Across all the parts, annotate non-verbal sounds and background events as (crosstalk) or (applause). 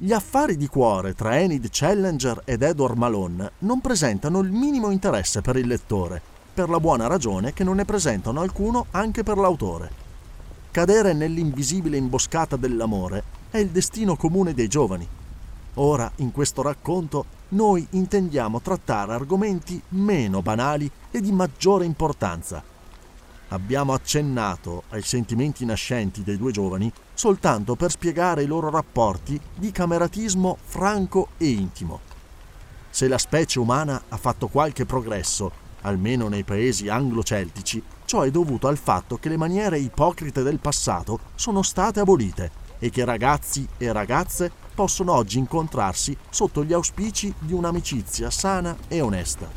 Gli affari di cuore tra Enid Challenger ed Edward Malone non presentano il minimo interesse per il lettore, per la buona ragione che non ne presentano alcuno anche per l'autore. Cadere nell'invisibile imboscata dell'amore è il destino comune dei giovani. Ora, in questo racconto, noi intendiamo trattare argomenti meno banali e di maggiore importanza. Abbiamo accennato ai sentimenti nascenti dei due giovani soltanto per spiegare i loro rapporti di cameratismo franco e intimo. Se la specie umana ha fatto qualche progresso, almeno nei paesi anglo-celtici, ciò è dovuto al fatto che le maniere ipocrite del passato sono state abolite e che ragazzi e ragazze possono oggi incontrarsi sotto gli auspici di un'amicizia sana e onesta.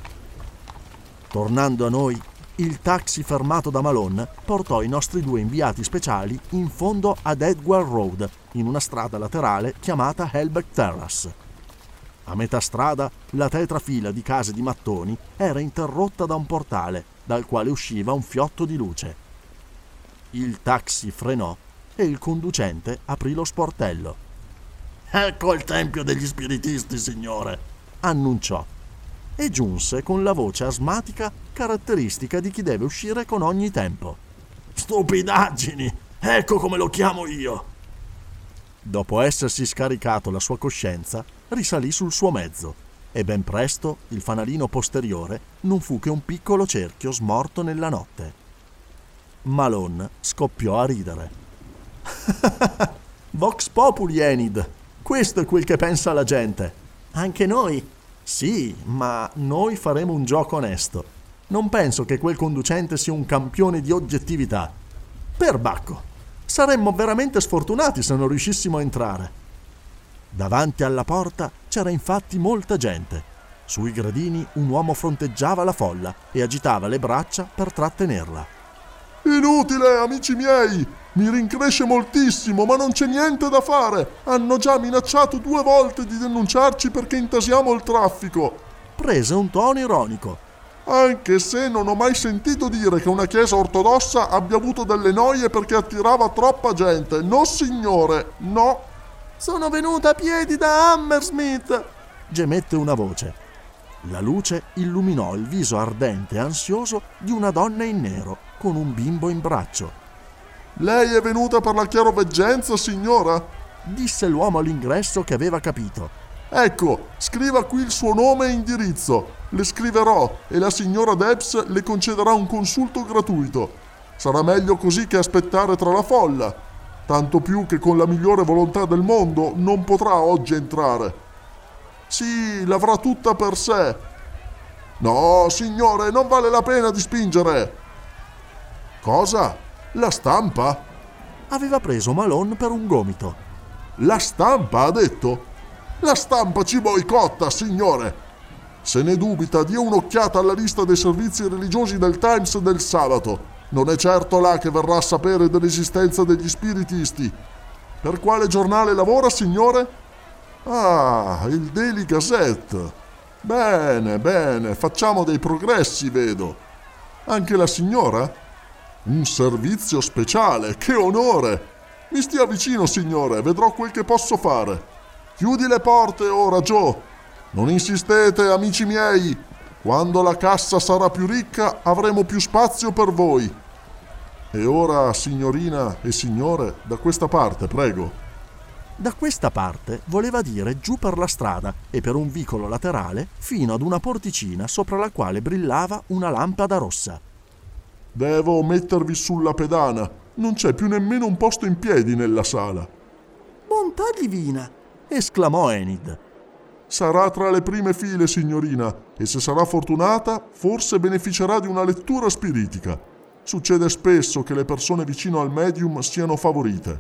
Tornando a noi, il taxi fermato da Malone portò i nostri due inviati speciali in fondo ad Edgware Road, in una strada laterale chiamata Helbeck Terrace. A metà strada, la tetrafila di case di mattoni era interrotta da un portale dal quale usciva un fiotto di luce. Il taxi frenò e il conducente aprì lo sportello. Ecco il tempio degli spiritisti, signore, annunciò e giunse con la voce asmatica caratteristica di chi deve uscire con ogni tempo. Stupidaggini! Ecco come lo chiamo io! Dopo essersi scaricato la sua coscienza, risalì sul suo mezzo e ben presto il fanalino posteriore non fu che un piccolo cerchio smorto nella notte. Malone scoppiò a ridere. (laughs) Vox Populi, Enid! Questo è quel che pensa la gente. Anche noi sì, ma noi faremo un gioco onesto. Non penso che quel conducente sia un campione di oggettività. Perbacco, saremmo veramente sfortunati se non riuscissimo a entrare. Davanti alla porta c'era infatti molta gente. Sui gradini un uomo fronteggiava la folla e agitava le braccia per trattenerla. Inutile, amici miei! Mi rincresce moltissimo, ma non c'è niente da fare. Hanno già minacciato due volte di denunciarci perché intasiamo il traffico. Prese un tono ironico. Anche se non ho mai sentito dire che una chiesa ortodossa abbia avuto delle noie perché attirava troppa gente. No, signore, no. Sono venuta a piedi da Hammersmith, gemette una voce. La luce illuminò il viso ardente e ansioso di una donna in nero con un bimbo in braccio. Lei è venuta per la chiaroveggenza, signora? disse l'uomo all'ingresso che aveva capito. Ecco, scriva qui il suo nome e indirizzo. Le scriverò e la signora Debs le concederà un consulto gratuito. Sarà meglio così che aspettare tra la folla. Tanto più che con la migliore volontà del mondo non potrà oggi entrare. Sì, l'avrà tutta per sé. No, signore, non vale la pena di spingere. Cosa? La stampa? Aveva preso Malone per un gomito. La stampa, ha detto? La stampa ci boicotta, signore. Se ne dubita, dia un'occhiata alla lista dei servizi religiosi del Times del sabato. Non è certo là che verrà a sapere dell'esistenza degli spiritisti. Per quale giornale lavora, signore? Ah, il Daily Gazette. Bene, bene, facciamo dei progressi, vedo. Anche la signora? Un servizio speciale, che onore! Mi stia vicino, signore, vedrò quel che posso fare. Chiudi le porte ora, Joe. Non insistete, amici miei. Quando la cassa sarà più ricca, avremo più spazio per voi. E ora, signorina e signore, da questa parte, prego. Da questa parte voleva dire giù per la strada e per un vicolo laterale fino ad una porticina sopra la quale brillava una lampada rossa. Devo mettervi sulla pedana. Non c'è più nemmeno un posto in piedi nella sala. Bontà divina! esclamò Enid. Sarà tra le prime file, signorina, e se sarà fortunata, forse beneficerà di una lettura spiritica. Succede spesso che le persone vicino al medium siano favorite.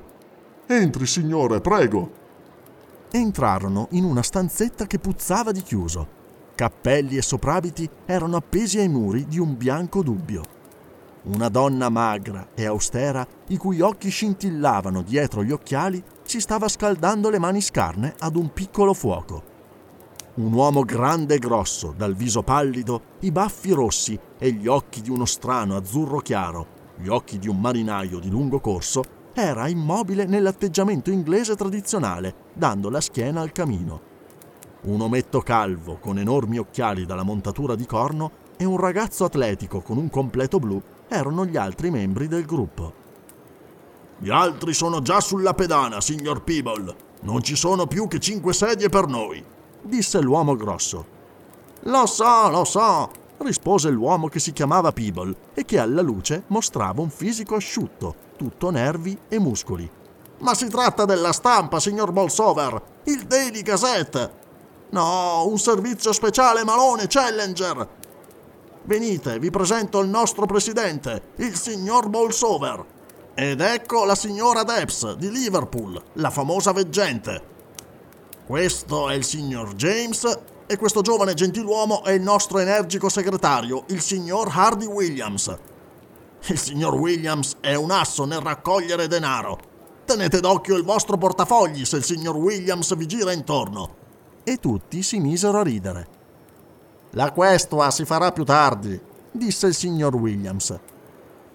Entri, signore, prego. Entrarono in una stanzetta che puzzava di chiuso. Cappelli e soprabiti erano appesi ai muri di un bianco dubbio. Una donna magra e austera, i cui occhi scintillavano dietro gli occhiali, si stava scaldando le mani scarne ad un piccolo fuoco. Un uomo grande e grosso, dal viso pallido, i baffi rossi e gli occhi di uno strano azzurro chiaro, gli occhi di un marinaio di lungo corso, era immobile nell'atteggiamento inglese tradizionale, dando la schiena al camino. Un ometto calvo con enormi occhiali dalla montatura di corno e un ragazzo atletico con un completo blu erano gli altri membri del gruppo. Gli altri sono già sulla pedana, signor Peeble. Non ci sono più che cinque sedie per noi, disse l'uomo grosso. Lo so, lo so, rispose l'uomo che si chiamava Peeble e che alla luce mostrava un fisico asciutto, tutto nervi e muscoli. Ma si tratta della stampa, signor Bolsover, il Daily Gazette. No, un servizio speciale Malone Challenger. Venite, vi presento il nostro presidente, il signor Bolsover. Ed ecco la signora Debs di Liverpool, la famosa veggente. Questo è il signor James e questo giovane gentiluomo è il nostro energico segretario, il signor Hardy Williams. Il signor Williams è un asso nel raccogliere denaro. Tenete d'occhio il vostro portafogli se il signor Williams vi gira intorno. E tutti si misero a ridere. La questua si farà più tardi, disse il signor Williams.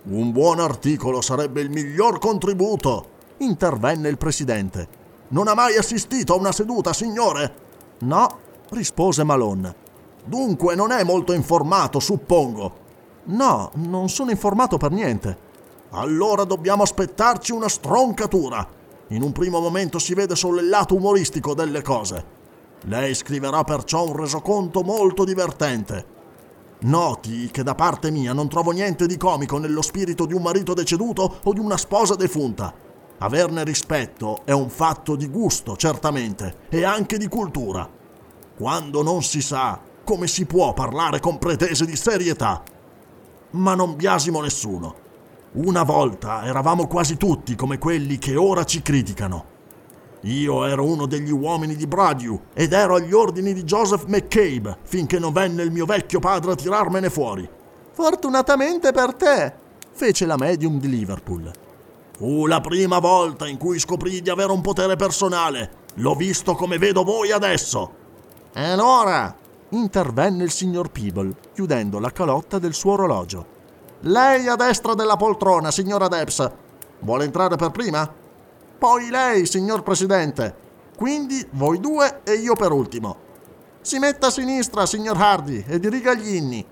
Un buon articolo sarebbe il miglior contributo, intervenne il presidente. Non ha mai assistito a una seduta, signore? No, rispose Malone. Dunque non è molto informato, suppongo. No, non sono informato per niente. Allora dobbiamo aspettarci una stroncatura. In un primo momento si vede solo il lato umoristico delle cose. Lei scriverà perciò un resoconto molto divertente. Noti che da parte mia non trovo niente di comico nello spirito di un marito deceduto o di una sposa defunta. Averne rispetto è un fatto di gusto, certamente, e anche di cultura. Quando non si sa come si può parlare con pretese di serietà. Ma non biasimo nessuno. Una volta eravamo quasi tutti come quelli che ora ci criticano. Io ero uno degli uomini di Bradieu ed ero agli ordini di Joseph McCabe finché non venne il mio vecchio padre a tirarmene fuori. Fortunatamente per te, fece la medium di Liverpool. Fu la prima volta in cui scoprì di avere un potere personale. L'ho visto come vedo voi adesso. E allora? intervenne il signor Peeble, chiudendo la calotta del suo orologio. Lei a destra della poltrona, signora Debs. Vuole entrare per prima? Poi lei, signor Presidente. Quindi voi due e io per ultimo. Si metta a sinistra, signor Hardy, e diriga gli inni.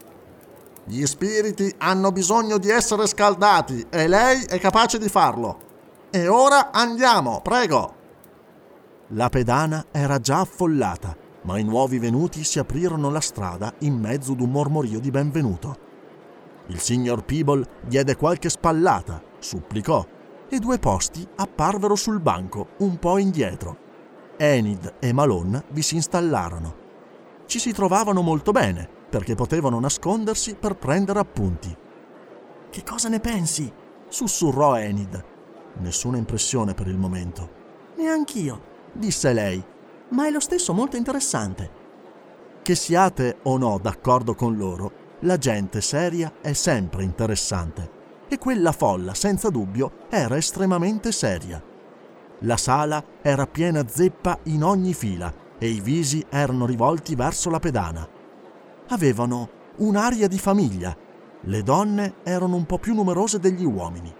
Gli spiriti hanno bisogno di essere scaldati e lei è capace di farlo. E ora andiamo, prego. La pedana era già affollata, ma i nuovi venuti si aprirono la strada in mezzo ad un mormorio di benvenuto. Il signor Peeble diede qualche spallata, supplicò e due posti apparvero sul banco, un po' indietro. Enid e Malone vi si installarono. Ci si trovavano molto bene, perché potevano nascondersi per prendere appunti. Che cosa ne pensi? sussurrò Enid. Nessuna impressione per il momento. Neanch'io, disse lei, ma è lo stesso molto interessante. Che siate o no d'accordo con loro, la gente seria è sempre interessante e quella folla, senza dubbio, era estremamente seria. La sala era piena zeppa in ogni fila e i visi erano rivolti verso la pedana. Avevano un'aria di famiglia. Le donne erano un po' più numerose degli uomini.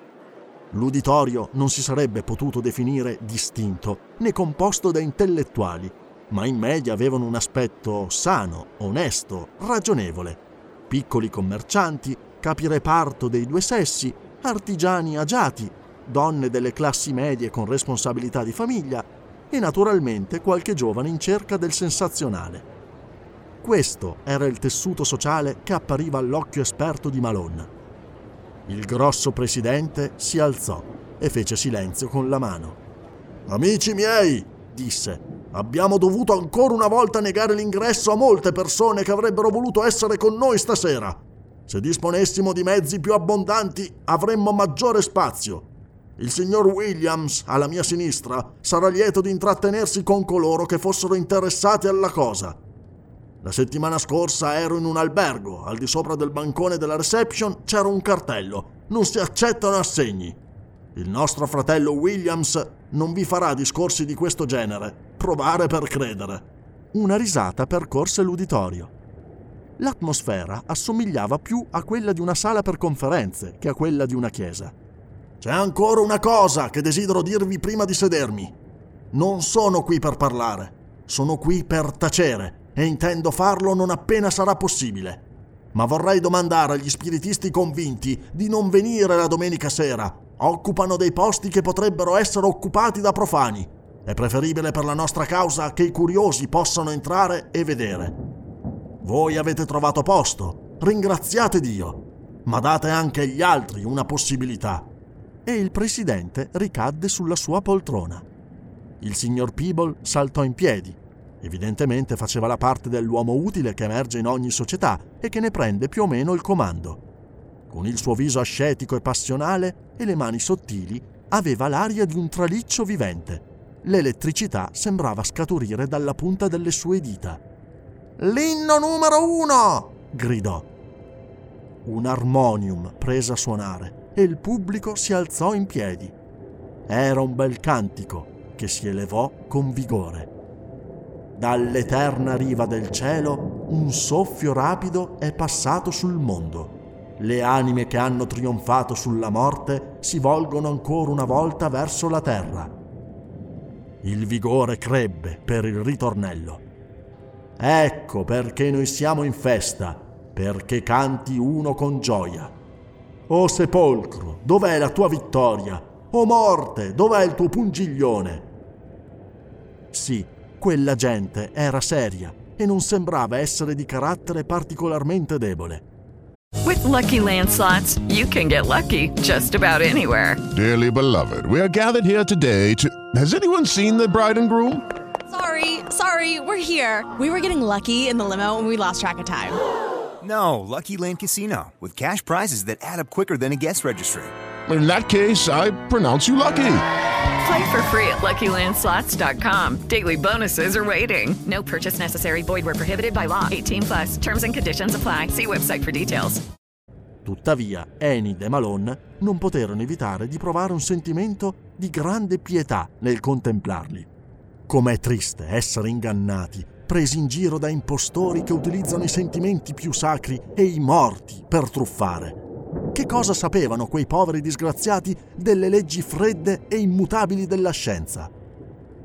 L'uditorio non si sarebbe potuto definire distinto né composto da intellettuali, ma in media avevano un aspetto sano, onesto, ragionevole. Piccoli commercianti, capi reparto dei due sessi, artigiani agiati, donne delle classi medie con responsabilità di famiglia e naturalmente qualche giovane in cerca del sensazionale. Questo era il tessuto sociale che appariva all'occhio esperto di Malone. Il grosso presidente si alzò e fece silenzio con la mano. Amici miei, disse, Abbiamo dovuto ancora una volta negare l'ingresso a molte persone che avrebbero voluto essere con noi stasera. Se disponessimo di mezzi più abbondanti avremmo maggiore spazio. Il signor Williams, alla mia sinistra, sarà lieto di intrattenersi con coloro che fossero interessati alla cosa. La settimana scorsa ero in un albergo, al di sopra del bancone della reception c'era un cartello. Non si accettano assegni. Il nostro fratello Williams non vi farà discorsi di questo genere. Provare per credere. Una risata percorse l'uditorio. L'atmosfera assomigliava più a quella di una sala per conferenze che a quella di una chiesa. C'è ancora una cosa che desidero dirvi prima di sedermi. Non sono qui per parlare, sono qui per tacere e intendo farlo non appena sarà possibile. Ma vorrei domandare agli spiritisti convinti di non venire la domenica sera. Occupano dei posti che potrebbero essere occupati da profani. È preferibile per la nostra causa che i curiosi possano entrare e vedere. Voi avete trovato posto, ringraziate Dio, ma date anche agli altri una possibilità. E il presidente ricadde sulla sua poltrona. Il signor Peeble saltò in piedi. Evidentemente faceva la parte dell'uomo utile che emerge in ogni società e che ne prende più o meno il comando. Con il suo viso ascetico e passionale e le mani sottili, aveva l'aria di un traliccio vivente. L'elettricità sembrava scaturire dalla punta delle sue dita. L'inno numero uno! gridò. Un armonium prese a suonare e il pubblico si alzò in piedi. Era un bel cantico che si elevò con vigore. Dall'eterna riva del cielo un soffio rapido è passato sul mondo. Le anime che hanno trionfato sulla morte si volgono ancora una volta verso la terra. Il vigore crebbe per il ritornello. Ecco perché noi siamo in festa, perché canti uno con gioia. O sepolcro, dov'è la tua vittoria? O morte, dov'è il tuo pungiglione? Sì, quella gente era seria e non sembrava essere di carattere particolarmente debole. With lucky landslots, you can get lucky just about anywhere. Dearly beloved, we are gathered here today to. Has anyone seen the bride and groom? Sorry, sorry, we're here. We were getting lucky in the limo and we lost track of time. No, Lucky Land Casino, with cash prizes that add up quicker than a guest registry. In that case, I pronounce you lucky. Play for free at LuckyLandSlots.com. Daily bonuses are waiting. No purchase necessary. Void where prohibited by law. 18 plus. Terms and conditions apply. See website for details. Tuttavia, Enid e Malone non poterono evitare di provare un sentimento di grande pietà nel contemplarli. Com'è triste essere ingannati, presi in giro da impostori che utilizzano i sentimenti più sacri e i morti per truffare. Che cosa sapevano quei poveri disgraziati delle leggi fredde e immutabili della scienza?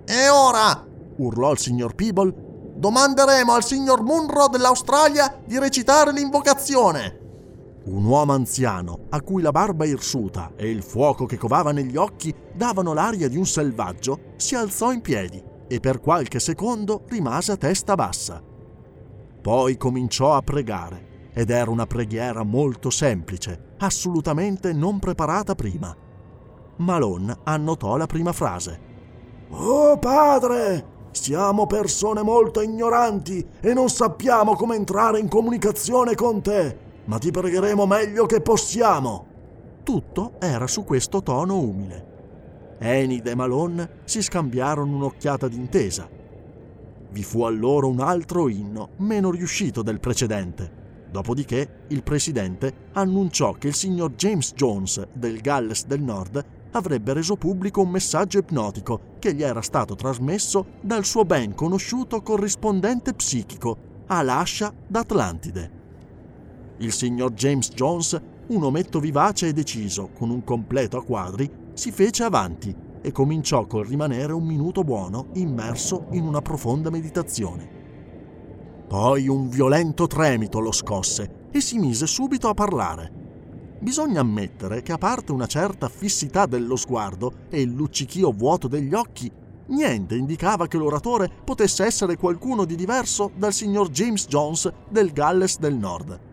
E ora, urlò il signor Peeble, domanderemo al signor Munro dell'Australia di recitare l'invocazione. Un uomo anziano, a cui la barba irsuta e il fuoco che covava negli occhi davano l'aria di un selvaggio, si alzò in piedi e per qualche secondo rimase a testa bassa. Poi cominciò a pregare ed era una preghiera molto semplice, assolutamente non preparata prima. Malone annotò la prima frase. Oh padre, siamo persone molto ignoranti e non sappiamo come entrare in comunicazione con te, ma ti pregheremo meglio che possiamo. Tutto era su questo tono umile. Enid e Malone si scambiarono un'occhiata d'intesa. Vi fu allora un altro inno, meno riuscito del precedente. Dopodiché il presidente annunciò che il signor James Jones del Galles del Nord avrebbe reso pubblico un messaggio ipnotico che gli era stato trasmesso dal suo ben conosciuto corrispondente psichico, Alasha d'Atlantide. Il signor James Jones, un ometto vivace e deciso, con un completo a quadri, si fece avanti e cominciò col rimanere un minuto buono immerso in una profonda meditazione. Poi un violento tremito lo scosse e si mise subito a parlare. Bisogna ammettere che a parte una certa fissità dello sguardo e il luccichio vuoto degli occhi, niente indicava che l'oratore potesse essere qualcuno di diverso dal signor James Jones del Galles del Nord.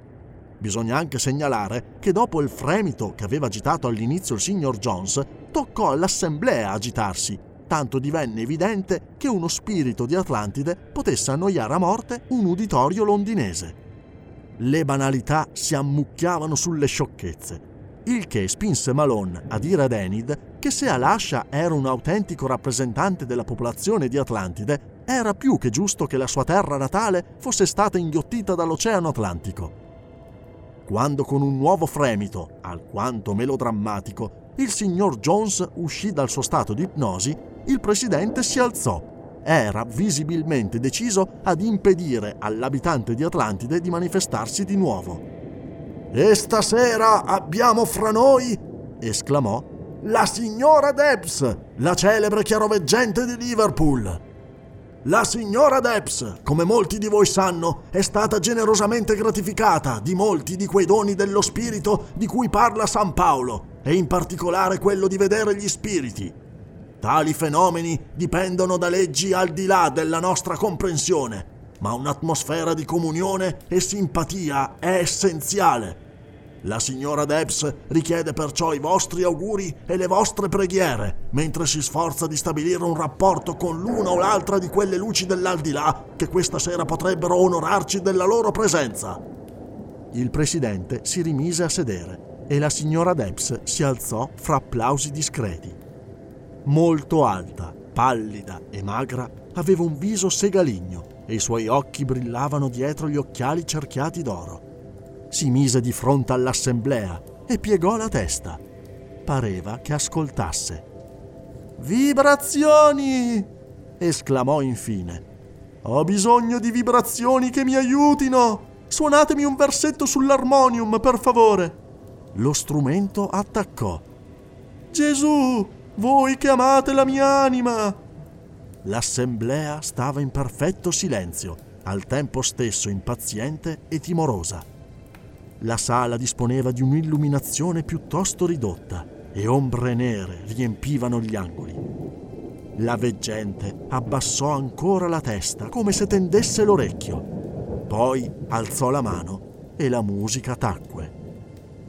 Bisogna anche segnalare che dopo il fremito che aveva agitato all'inizio il signor Jones, toccò all'assemblea agitarsi tanto divenne evidente che uno spirito di Atlantide potesse annoiare a morte un uditorio londinese. Le banalità si ammucchiavano sulle sciocchezze, il che spinse Malone a dire ad Enid che se Alasha era un autentico rappresentante della popolazione di Atlantide, era più che giusto che la sua terra natale fosse stata inghiottita dall'Oceano Atlantico. Quando con un nuovo fremito, alquanto melodrammatico, il signor Jones uscì dal suo stato di ipnosi, il presidente si alzò. Era visibilmente deciso ad impedire all'abitante di Atlantide di manifestarsi di nuovo. E stasera abbiamo fra noi, esclamò, la signora Debs, la celebre chiaroveggente di Liverpool. La signora Debs, come molti di voi sanno, è stata generosamente gratificata di molti di quei doni dello spirito di cui parla San Paolo, e in particolare quello di vedere gli spiriti. Tali fenomeni dipendono da leggi al di là della nostra comprensione, ma un'atmosfera di comunione e simpatia è essenziale. La signora Debs richiede perciò i vostri auguri e le vostre preghiere, mentre si sforza di stabilire un rapporto con l'una o l'altra di quelle luci dell'aldilà che questa sera potrebbero onorarci della loro presenza. Il presidente si rimise a sedere e la signora Debs si alzò fra applausi discreti. Molto alta, pallida e magra, aveva un viso segaligno e i suoi occhi brillavano dietro gli occhiali cerchiati d'oro si mise di fronte all'assemblea e piegò la testa. Pareva che ascoltasse. Vibrazioni! esclamò infine. Ho bisogno di vibrazioni che mi aiutino. Suonatemi un versetto sull'armonium, per favore. Lo strumento attaccò. Gesù, voi che amate la mia anima. L'assemblea stava in perfetto silenzio, al tempo stesso impaziente e timorosa. La sala disponeva di un'illuminazione piuttosto ridotta e ombre nere riempivano gli angoli. La veggente abbassò ancora la testa come se tendesse l'orecchio. Poi alzò la mano e la musica tacque.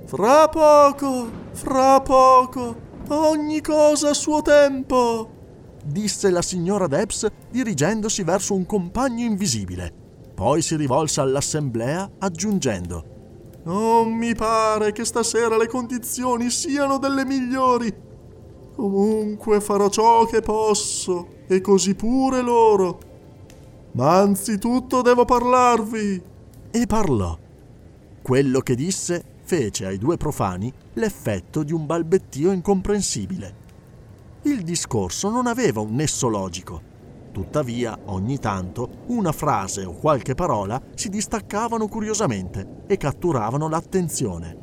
Fra poco, fra poco, ogni cosa a suo tempo, disse la signora Debs dirigendosi verso un compagno invisibile. Poi si rivolse all'assemblea aggiungendo non mi pare che stasera le condizioni siano delle migliori. Comunque farò ciò che posso, e così pure loro. Ma anzitutto devo parlarvi. E parlò. Quello che disse fece ai due profani l'effetto di un balbettio incomprensibile. Il discorso non aveva un nesso logico Tuttavia, ogni tanto, una frase o qualche parola si distaccavano curiosamente e catturavano l'attenzione.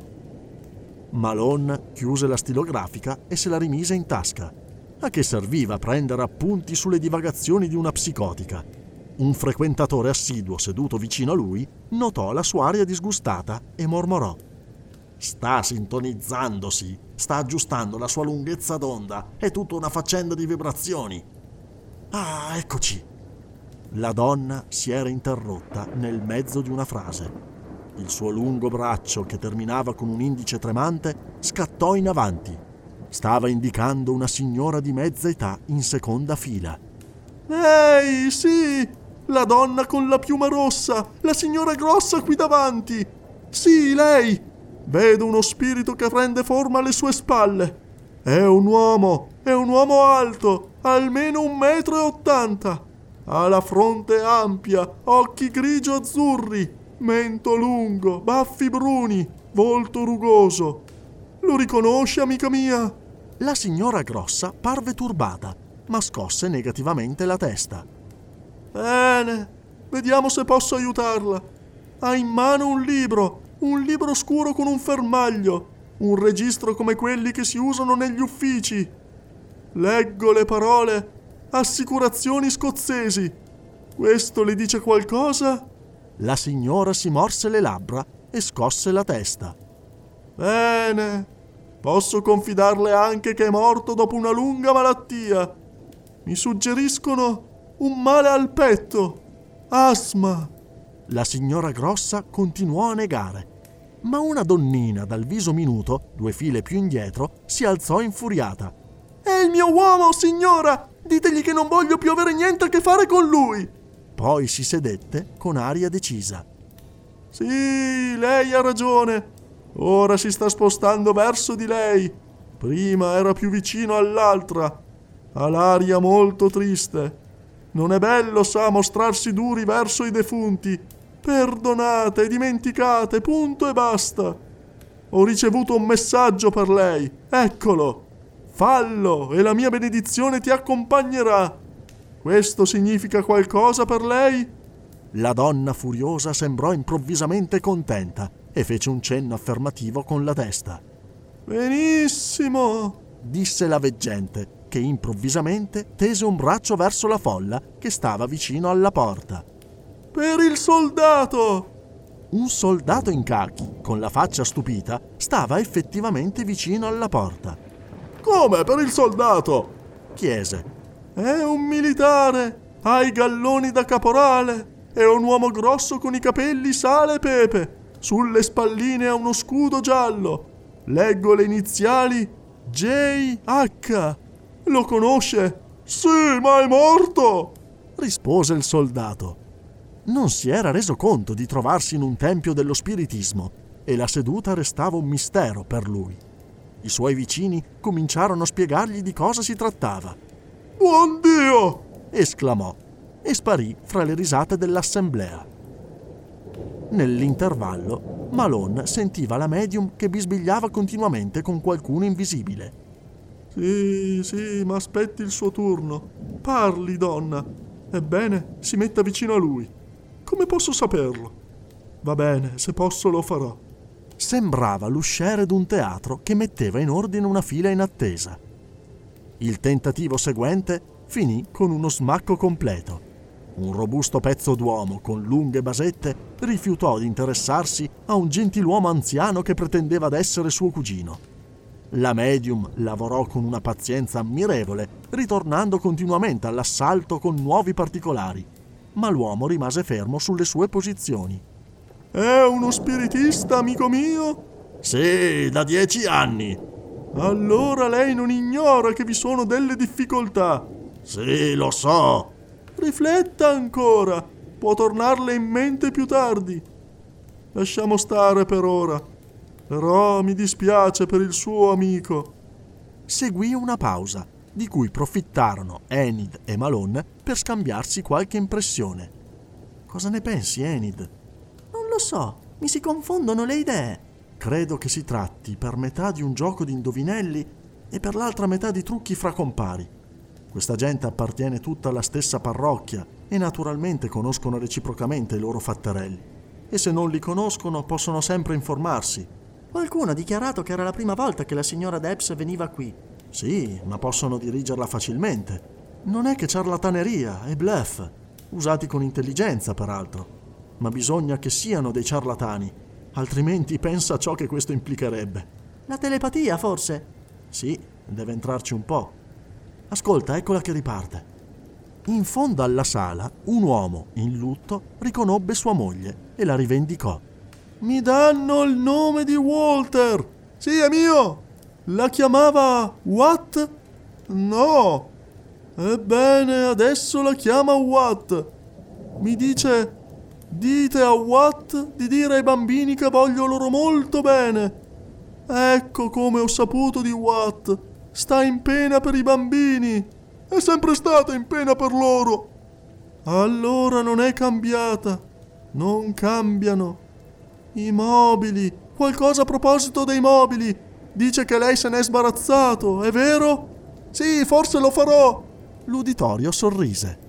Malone chiuse la stilografica e se la rimise in tasca. A che serviva prendere appunti sulle divagazioni di una psicotica? Un frequentatore assiduo seduto vicino a lui notò la sua aria disgustata e mormorò. Sta sintonizzandosi, sta aggiustando la sua lunghezza d'onda, è tutta una faccenda di vibrazioni. Ah, eccoci. La donna si era interrotta nel mezzo di una frase. Il suo lungo braccio, che terminava con un indice tremante, scattò in avanti. Stava indicando una signora di mezza età in seconda fila. Ehi, sì! La donna con la piuma rossa, la signora grossa qui davanti. Sì, lei. Vedo uno spirito che prende forma alle sue spalle. È un uomo, è un uomo alto, almeno un metro e ottanta. Ha la fronte ampia, occhi grigio-azzurri, mento lungo, baffi bruni, volto rugoso. Lo riconosci, amica mia? La signora grossa parve turbata, ma scosse negativamente la testa. Bene, vediamo se posso aiutarla. Ha in mano un libro, un libro scuro con un fermaglio, un registro come quelli che si usano negli uffici. Leggo le parole assicurazioni scozzesi. Questo le dice qualcosa? La signora si morse le labbra e scosse la testa. Bene, posso confidarle anche che è morto dopo una lunga malattia. Mi suggeriscono un male al petto, asma. La signora grossa continuò a negare, ma una donnina dal viso minuto, due file più indietro, si alzò infuriata È il mio uomo, signora! Ditegli che non voglio più avere niente a che fare con lui! Poi si sedette con aria decisa. Sì, lei ha ragione. Ora si sta spostando verso di lei. Prima era più vicino all'altra. Ha l'aria molto triste. Non è bello, sa, mostrarsi duri verso i defunti. Perdonate, dimenticate, punto e basta. Ho ricevuto un messaggio per lei. Eccolo. Fallo e la mia benedizione ti accompagnerà. Questo significa qualcosa per lei? La donna furiosa sembrò improvvisamente contenta e fece un cenno affermativo con la testa. Benissimo, disse la veggente, che improvvisamente tese un braccio verso la folla che stava vicino alla porta. Per il soldato! Un soldato in cachi, con la faccia stupita, stava effettivamente vicino alla porta. Come per il soldato? chiese. È un militare, ha i galloni da caporale, è un uomo grosso con i capelli sale e pepe. Sulle spalline ha uno scudo giallo. Leggo le iniziali J.H. Lo conosce? Sì, ma è morto! rispose il soldato. Non si era reso conto di trovarsi in un tempio dello spiritismo e la seduta restava un mistero per lui. I suoi vicini cominciarono a spiegargli di cosa si trattava. Buon Dio! esclamò e sparì fra le risate dell'assemblea. Nell'intervallo, Malone sentiva la medium che bisbigliava continuamente con qualcuno invisibile. Sì, sì, ma aspetti il suo turno. Parli, donna. Ebbene, si metta vicino a lui. Come posso saperlo? Va bene, se posso lo farò. Sembrava l'usciere d'un teatro che metteva in ordine una fila in attesa. Il tentativo seguente finì con uno smacco completo. Un robusto pezzo d'uomo con lunghe basette rifiutò di interessarsi a un gentiluomo anziano che pretendeva d'essere suo cugino. La medium lavorò con una pazienza ammirevole, ritornando continuamente all'assalto con nuovi particolari, ma l'uomo rimase fermo sulle sue posizioni. È uno spiritista, amico mio? Sì, da dieci anni. Allora lei non ignora che vi sono delle difficoltà. Sì, lo so. Rifletta ancora. Può tornarle in mente più tardi. Lasciamo stare per ora. Però mi dispiace per il suo amico. Seguì una pausa, di cui profittarono Enid e Malone per scambiarsi qualche impressione. Cosa ne pensi, Enid? Lo so, mi si confondono le idee. Credo che si tratti per metà di un gioco di indovinelli e per l'altra metà di trucchi fra compari. Questa gente appartiene tutta alla stessa parrocchia e naturalmente conoscono reciprocamente i loro fatterelli. E se non li conoscono possono sempre informarsi Qualcuno ha dichiarato che era la prima volta che la signora Debs veniva qui. Sì, ma possono dirigerla facilmente. Non è che ciarlataneria, è bluff, usati con intelligenza peraltro. Ma bisogna che siano dei ciarlatani, altrimenti pensa a ciò che questo implicherebbe. La telepatia, forse? Sì, deve entrarci un po'. Ascolta, eccola che riparte. In fondo alla sala, un uomo in lutto riconobbe sua moglie e la rivendicò. Mi danno il nome di Walter. Sì, è mio. La chiamava Watt? No. Ebbene, adesso la chiama Watt. Mi dice, dite a Watt di dire ai bambini che voglio loro molto bene. Ecco come ho saputo di Watt. Sta in pena per i bambini. È sempre stata in pena per loro. Allora non è cambiata. Non cambiano. I mobili. Qualcosa a proposito dei mobili. Dice che lei se n'è sbarazzato, è vero? Sì, forse lo farò. L'uditorio sorrise.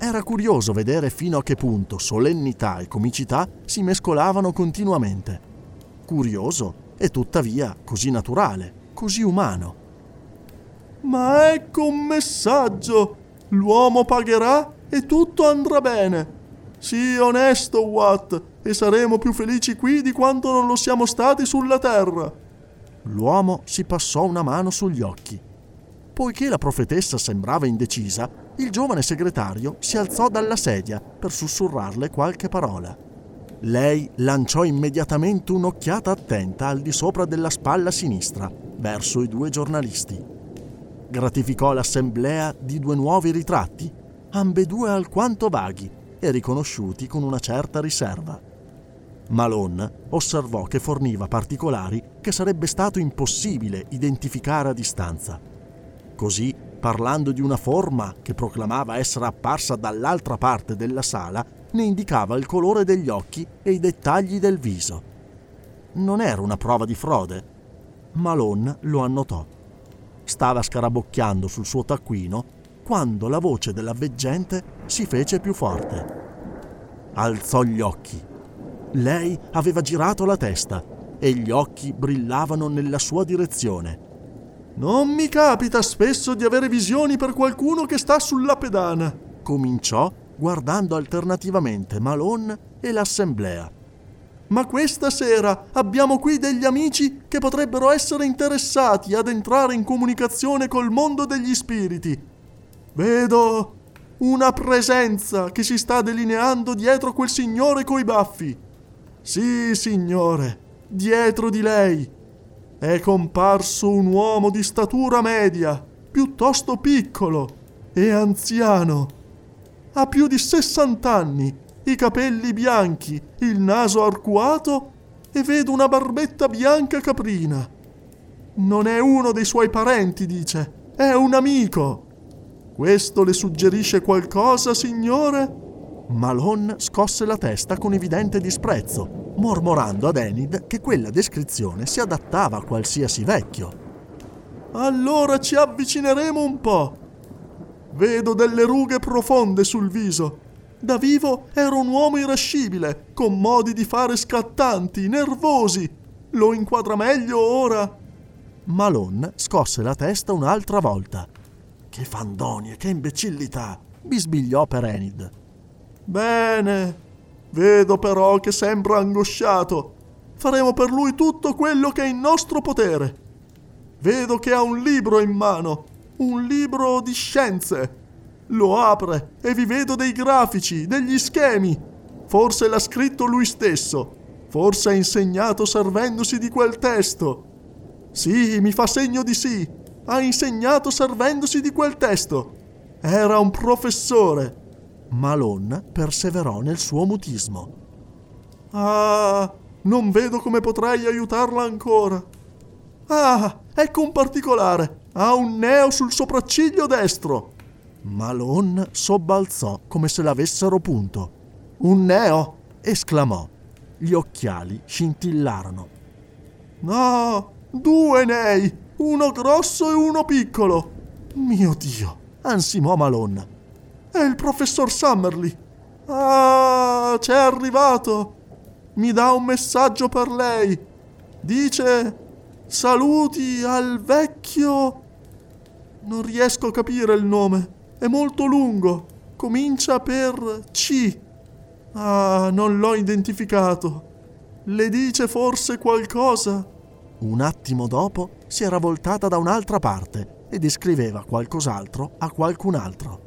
Era curioso vedere fino a che punto solennità e comicità si mescolavano continuamente. Curioso e tuttavia così naturale, così umano. Ma ecco un messaggio. L'uomo pagherà e tutto andrà bene. Sii onesto, Watt, e saremo più felici qui di quanto non lo siamo stati sulla terra. L'uomo si passò una mano sugli occhi. Poiché la profetessa sembrava indecisa, il giovane segretario si alzò dalla sedia per sussurrarle qualche parola. Lei lanciò immediatamente un'occhiata attenta al di sopra della spalla sinistra, verso i due giornalisti. gratificò l'assemblea di due nuovi ritratti, ambedue alquanto vaghi e riconosciuti con una certa riserva. Malone osservò che forniva particolari che sarebbe stato impossibile identificare a distanza. Così, parlando di una forma che proclamava essere apparsa dall'altra parte della sala, ne indicava il colore degli occhi e i dettagli del viso. Non era una prova di frode. Malone lo annotò. Stava scarabocchiando sul suo taccuino quando la voce della veggente si fece più forte. Alzò gli occhi. Lei aveva girato la testa e gli occhi brillavano nella sua direzione. Non mi capita spesso di avere visioni per qualcuno che sta sulla pedana, cominciò guardando alternativamente Malone e l'assemblea. Ma questa sera abbiamo qui degli amici che potrebbero essere interessati ad entrare in comunicazione col mondo degli spiriti. Vedo una presenza che si sta delineando dietro quel signore coi baffi. Sì, signore, dietro di lei. È comparso un uomo di statura media, piuttosto piccolo e anziano. Ha più di 60 anni, i capelli bianchi, il naso arcuato e vedo una barbetta bianca caprina. Non è uno dei suoi parenti, dice, è un amico. Questo le suggerisce qualcosa, signore? Malone scosse la testa con evidente disprezzo, mormorando ad Enid che quella descrizione si adattava a qualsiasi vecchio. Allora ci avvicineremo un po'. Vedo delle rughe profonde sul viso. Da vivo era un uomo irascibile, con modi di fare scattanti, nervosi. Lo inquadra meglio ora? Malone scosse la testa un'altra volta. Che fandonie, che imbecillità! bisbigliò per Enid. Bene. Vedo però che sembra angosciato. Faremo per lui tutto quello che è in nostro potere. Vedo che ha un libro in mano, un libro di scienze. Lo apre e vi vedo dei grafici, degli schemi. Forse l'ha scritto lui stesso. Forse ha insegnato servendosi di quel testo. Sì, mi fa segno di sì. Ha insegnato servendosi di quel testo. Era un professore. Malone perseverò nel suo mutismo. Ah, non vedo come potrei aiutarla ancora. Ah, ecco un particolare. Ha un neo sul sopracciglio destro. Malone sobbalzò come se l'avessero punto. Un neo? esclamò. Gli occhiali scintillarono. No, due nei, uno grosso e uno piccolo. Mio Dio, ansimò Malone. È il professor Summerly. Ah, c'è arrivato. Mi dà un messaggio per lei. Dice saluti al vecchio. Non riesco a capire il nome. È molto lungo. Comincia per C. Ah, non l'ho identificato. Le dice forse qualcosa? Un attimo dopo si era voltata da un'altra parte e descriveva qualcos'altro a qualcun altro.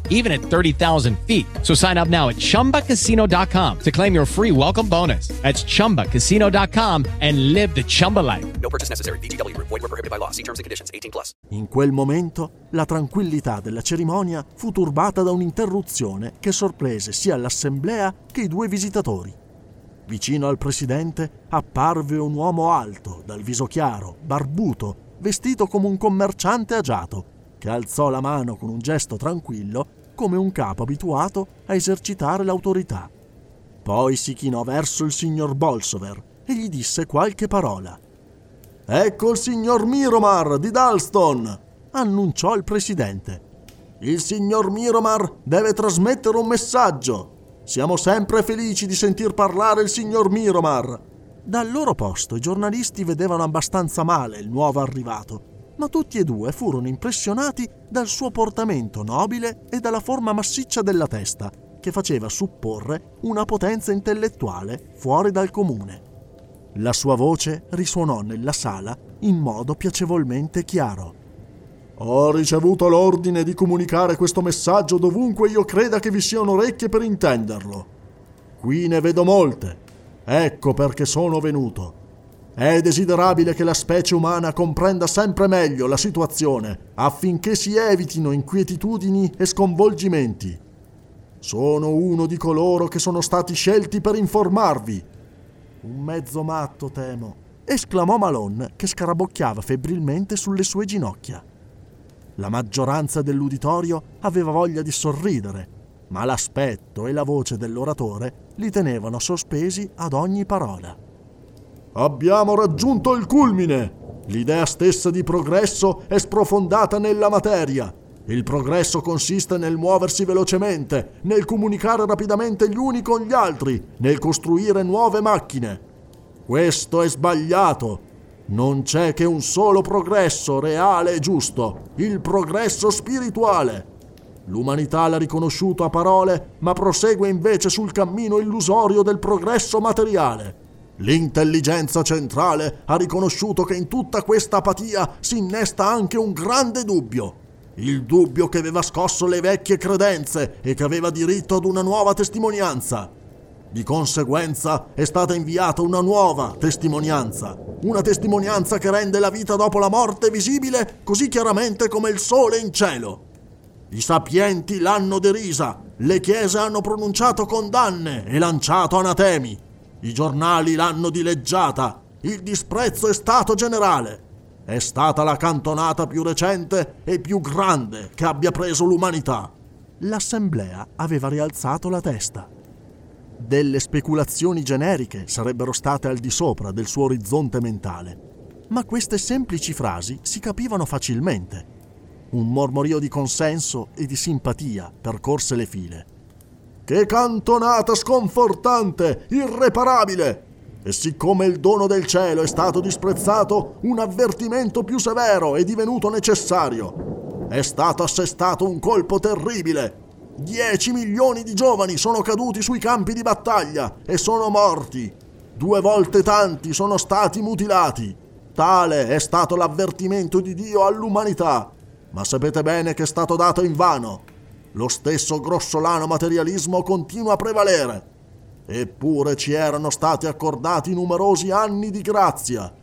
even at 30,000 feet. So sign up now at chumbacasino.com to claim your free welcome bonus. That's chumbacasino.com and live the Chumba life. No purchase necessary. VGW, void, were prohibited by law. See terms and conditions 18 plus. In quel momento la tranquillità della cerimonia fu turbata da un'interruzione che sorprese sia l'assemblea che i due visitatori. Vicino al presidente apparve un uomo alto, dal viso chiaro, barbuto, vestito come un commerciante agiato, che alzò la mano con un gesto tranquillo, come un capo abituato a esercitare l'autorità. Poi si chinò verso il signor Bolsover e gli disse qualche parola. Ecco il signor Miromar di Dalston, annunciò il presidente. Il signor Miromar deve trasmettere un messaggio. Siamo sempre felici di sentir parlare il signor Miromar. Dal loro posto i giornalisti vedevano abbastanza male il nuovo arrivato, ma tutti e due furono impressionati dal suo portamento nobile e dalla forma massiccia della testa, che faceva supporre una potenza intellettuale fuori dal comune. La sua voce risuonò nella sala in modo piacevolmente chiaro. Ho ricevuto l'ordine di comunicare questo messaggio dovunque io creda che vi siano orecchie per intenderlo. Qui ne vedo molte. Ecco perché sono venuto. È desiderabile che la specie umana comprenda sempre meglio la situazione affinché si evitino inquietudini e sconvolgimenti. Sono uno di coloro che sono stati scelti per informarvi. Un mezzo matto, temo, esclamò Malone che scarabocchiava febbrilmente sulle sue ginocchia. La maggioranza dell'uditorio aveva voglia di sorridere, ma l'aspetto e la voce dell'oratore li tenevano sospesi ad ogni parola. Abbiamo raggiunto il culmine. L'idea stessa di progresso è sprofondata nella materia. Il progresso consiste nel muoversi velocemente, nel comunicare rapidamente gli uni con gli altri, nel costruire nuove macchine. Questo è sbagliato. Non c'è che un solo progresso reale e giusto, il progresso spirituale. L'umanità l'ha riconosciuto a parole, ma prosegue invece sul cammino illusorio del progresso materiale. L'intelligenza centrale ha riconosciuto che in tutta questa apatia si innesta anche un grande dubbio. Il dubbio che aveva scosso le vecchie credenze e che aveva diritto ad una nuova testimonianza. Di conseguenza è stata inviata una nuova testimonianza, una testimonianza che rende la vita dopo la morte visibile così chiaramente come il sole in cielo. I sapienti l'hanno derisa, le chiese hanno pronunciato condanne e lanciato anatemi. I giornali l'hanno dileggiata, il disprezzo è stato generale. È stata la cantonata più recente e più grande che abbia preso l'umanità. L'assemblea aveva rialzato la testa. Delle speculazioni generiche sarebbero state al di sopra del suo orizzonte mentale, ma queste semplici frasi si capivano facilmente. Un mormorio di consenso e di simpatia percorse le file. Che cantonata sconfortante, irreparabile! E siccome il dono del cielo è stato disprezzato, un avvertimento più severo è divenuto necessario. È stato assestato un colpo terribile. Dieci milioni di giovani sono caduti sui campi di battaglia e sono morti. Due volte tanti sono stati mutilati. Tale è stato l'avvertimento di Dio all'umanità. Ma sapete bene che è stato dato in vano. Lo stesso grossolano materialismo continua a prevalere. Eppure ci erano stati accordati numerosi anni di grazia.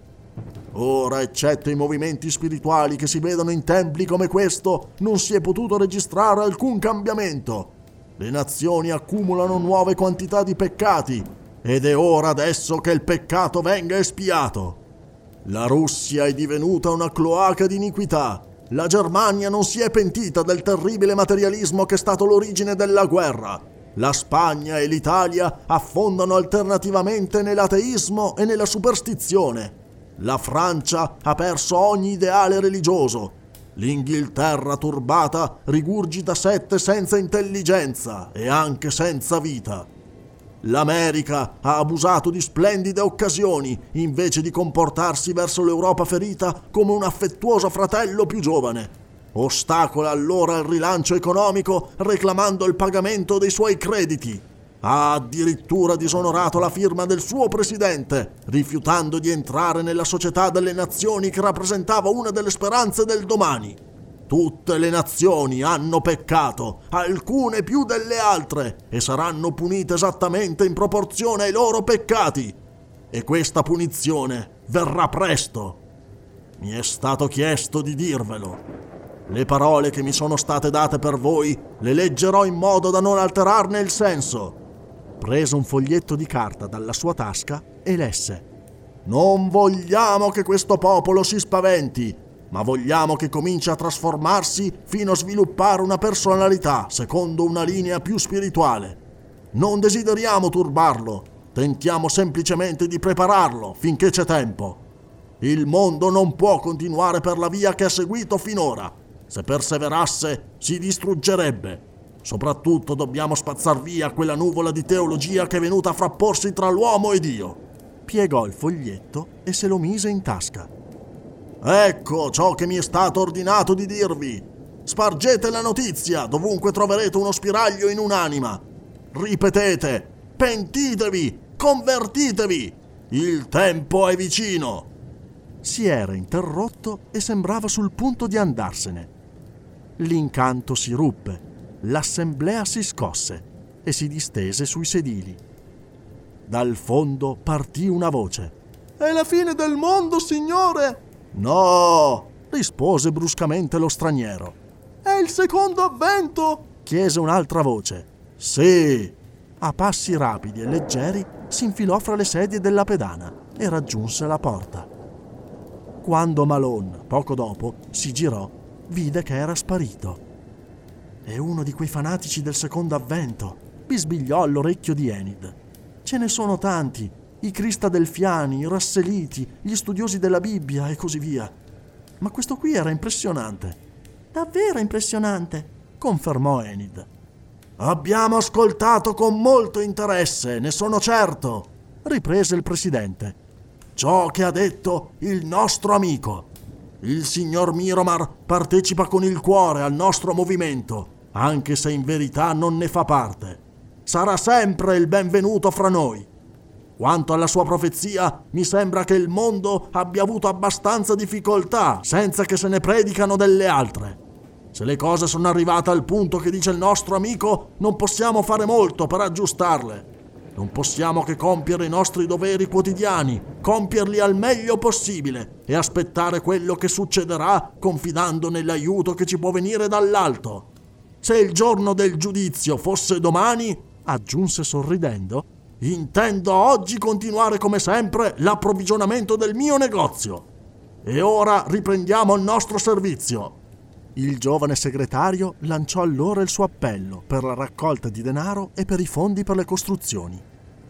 Ora, eccetto i movimenti spirituali che si vedono in templi come questo, non si è potuto registrare alcun cambiamento. Le nazioni accumulano nuove quantità di peccati ed è ora adesso che il peccato venga espiato. La Russia è divenuta una cloaca di iniquità. La Germania non si è pentita del terribile materialismo che è stato l'origine della guerra. La Spagna e l'Italia affondano alternativamente nell'ateismo e nella superstizione. La Francia ha perso ogni ideale religioso. L'Inghilterra turbata rigurgita sette senza intelligenza e anche senza vita. L'America ha abusato di splendide occasioni invece di comportarsi verso l'Europa ferita come un affettuoso fratello più giovane. Ostacola allora il rilancio economico reclamando il pagamento dei suoi crediti. Ha addirittura disonorato la firma del suo presidente, rifiutando di entrare nella società delle nazioni che rappresentava una delle speranze del domani. Tutte le nazioni hanno peccato, alcune più delle altre, e saranno punite esattamente in proporzione ai loro peccati. E questa punizione verrà presto. Mi è stato chiesto di dirvelo. Le parole che mi sono state date per voi le leggerò in modo da non alterarne il senso. Prese un foglietto di carta dalla sua tasca e lesse. Non vogliamo che questo popolo si spaventi, ma vogliamo che cominci a trasformarsi fino a sviluppare una personalità secondo una linea più spirituale. Non desideriamo turbarlo, tentiamo semplicemente di prepararlo finché c'è tempo. Il mondo non può continuare per la via che ha seguito finora. Se perseverasse, si distruggerebbe. Soprattutto dobbiamo spazzar via quella nuvola di teologia che è venuta a frapporsi tra l'uomo e Dio. Piegò il foglietto e se lo mise in tasca. Ecco ciò che mi è stato ordinato di dirvi. Spargete la notizia dovunque troverete uno spiraglio in un'anima. Ripetete, pentitevi, convertitevi, il tempo è vicino. Si era interrotto e sembrava sul punto di andarsene. L'incanto si ruppe, l'assemblea si scosse e si distese sui sedili. Dal fondo partì una voce. È la fine del mondo, signore! No, rispose bruscamente lo straniero. È il secondo avvento? chiese un'altra voce. Sì. A passi rapidi e leggeri si infilò fra le sedie della pedana e raggiunse la porta. Quando Malone, poco dopo, si girò, vide che era sparito. È uno di quei fanatici del secondo avvento, bisbigliò all'orecchio di Enid. Ce ne sono tanti, i cristadelfiani, i rasseliti, gli studiosi della Bibbia e così via. Ma questo qui era impressionante. Davvero impressionante, confermò Enid. Abbiamo ascoltato con molto interesse, ne sono certo, riprese il presidente. Ciò che ha detto il nostro amico. Il signor Miromar partecipa con il cuore al nostro movimento, anche se in verità non ne fa parte. Sarà sempre il benvenuto fra noi. Quanto alla sua profezia, mi sembra che il mondo abbia avuto abbastanza difficoltà senza che se ne predicano delle altre. Se le cose sono arrivate al punto che dice il nostro amico, non possiamo fare molto per aggiustarle. Non possiamo che compiere i nostri doveri quotidiani, compierli al meglio possibile e aspettare quello che succederà confidando nell'aiuto che ci può venire dall'alto. Se il giorno del giudizio fosse domani, aggiunse sorridendo, intendo oggi continuare come sempre l'approvvigionamento del mio negozio. E ora riprendiamo il nostro servizio. Il giovane segretario lanciò allora il suo appello per la raccolta di denaro e per i fondi per le costruzioni.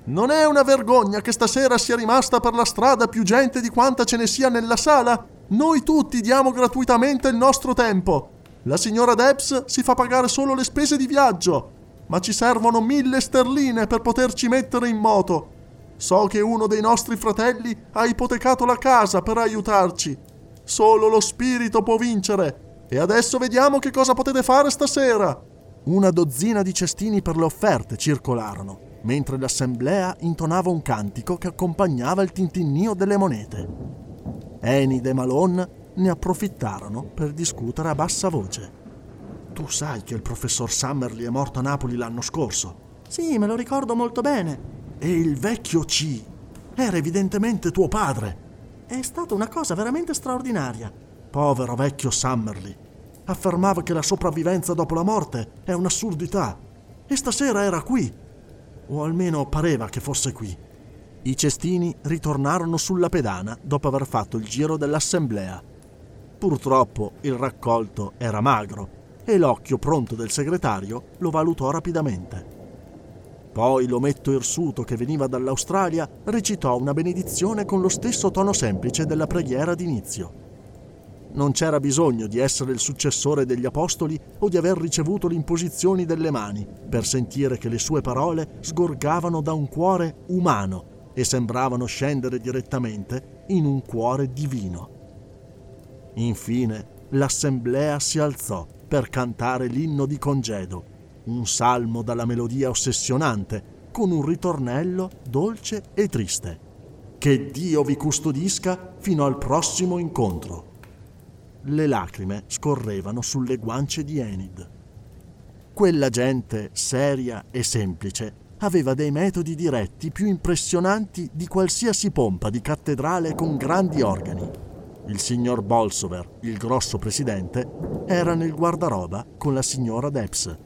Non è una vergogna che stasera sia rimasta per la strada più gente di quanta ce ne sia nella sala? Noi tutti diamo gratuitamente il nostro tempo. La signora Debs si fa pagare solo le spese di viaggio, ma ci servono mille sterline per poterci mettere in moto. So che uno dei nostri fratelli ha ipotecato la casa per aiutarci. Solo lo spirito può vincere e adesso vediamo che cosa potete fare stasera. Una dozzina di cestini per le offerte circolarono, mentre l'assemblea intonava un cantico che accompagnava il tintinnio delle monete. Enid e Malone ne approfittarono per discutere a bassa voce. Tu sai che il professor Summerly è morto a Napoli l'anno scorso? Sì, me lo ricordo molto bene. E il vecchio C era evidentemente tuo padre. È stata una cosa veramente straordinaria. Povero vecchio Summerly. Affermava che la sopravvivenza dopo la morte è un'assurdità. E stasera era qui. O almeno pareva che fosse qui. I cestini ritornarono sulla pedana dopo aver fatto il giro dell'assemblea. Purtroppo il raccolto era magro e l'occhio pronto del segretario lo valutò rapidamente. Poi l'ometto irsuto che veniva dall'Australia recitò una benedizione con lo stesso tono semplice della preghiera d'inizio. Non c'era bisogno di essere il successore degli apostoli o di aver ricevuto le imposizioni delle mani per sentire che le sue parole sgorgavano da un cuore umano e sembravano scendere direttamente in un cuore divino. Infine l'assemblea si alzò per cantare l'inno di congedo, un salmo dalla melodia ossessionante, con un ritornello dolce e triste. Che Dio vi custodisca fino al prossimo incontro. Le lacrime scorrevano sulle guance di Enid. Quella gente seria e semplice aveva dei metodi diretti più impressionanti di qualsiasi pompa di cattedrale con grandi organi. Il signor Bolsover, il grosso presidente, era nel guardaroba con la signora Debs.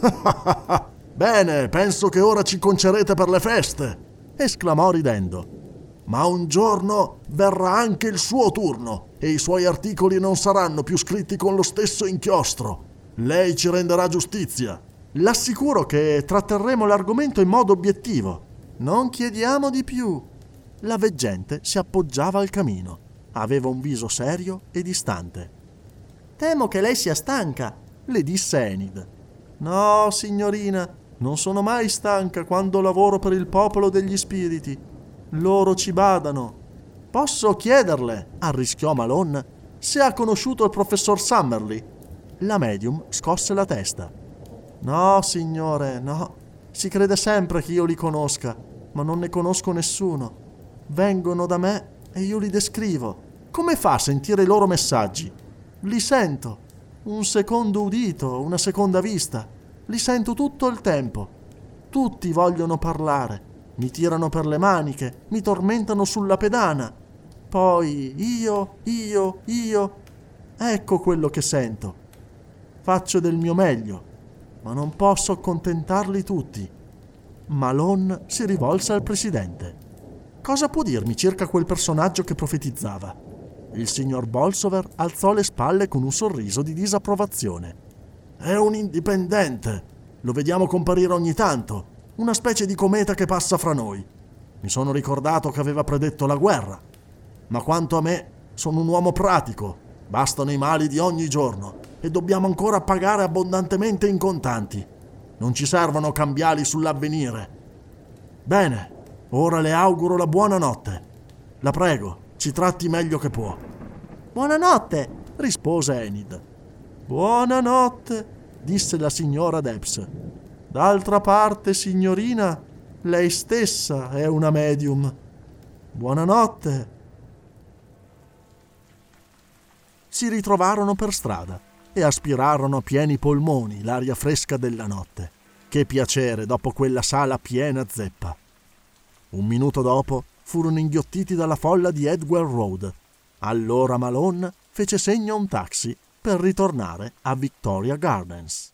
(laughs) Bene, penso che ora ci concerete per le feste, esclamò ridendo. Ma un giorno verrà anche il suo turno e i suoi articoli non saranno più scritti con lo stesso inchiostro. Lei ci renderà giustizia. L'assicuro che tratterremo l'argomento in modo obiettivo. Non chiediamo di più. La veggente si appoggiava al camino. Aveva un viso serio e distante. Temo che lei sia stanca, le disse Enid. No, signorina, non sono mai stanca quando lavoro per il popolo degli spiriti. Loro ci badano. Posso chiederle, arrischiò Malone, se ha conosciuto il professor Summerly? La medium scosse la testa. No, signore, no. Si crede sempre che io li conosca, ma non ne conosco nessuno. Vengono da me e io li descrivo. Come fa a sentire i loro messaggi? Li sento. Un secondo udito, una seconda vista. Li sento tutto il tempo. Tutti vogliono parlare. Mi tirano per le maniche, mi tormentano sulla pedana. Poi io, io, io. Ecco quello che sento. Faccio del mio meglio, ma non posso accontentarli tutti. Malone si rivolse al presidente. Cosa può dirmi circa quel personaggio che profetizzava? Il signor Bolsover alzò le spalle con un sorriso di disapprovazione. È un indipendente. Lo vediamo comparire ogni tanto. Una specie di cometa che passa fra noi. Mi sono ricordato che aveva predetto la guerra. Ma quanto a me, sono un uomo pratico. Bastano i mali di ogni giorno e dobbiamo ancora pagare abbondantemente in contanti. Non ci servono cambiali sull'avvenire. Bene, ora le auguro la buonanotte. La prego, ci tratti meglio che può. Buonanotte, rispose Enid. Buonanotte, disse la signora Debs. D'altra parte, signorina, lei stessa è una medium. Buonanotte. Si ritrovarono per strada e aspirarono a pieni polmoni l'aria fresca della notte. Che piacere dopo quella sala piena zeppa. Un minuto dopo furono inghiottiti dalla folla di Edgware Road. Allora Malone fece segno a un taxi per ritornare a Victoria Gardens.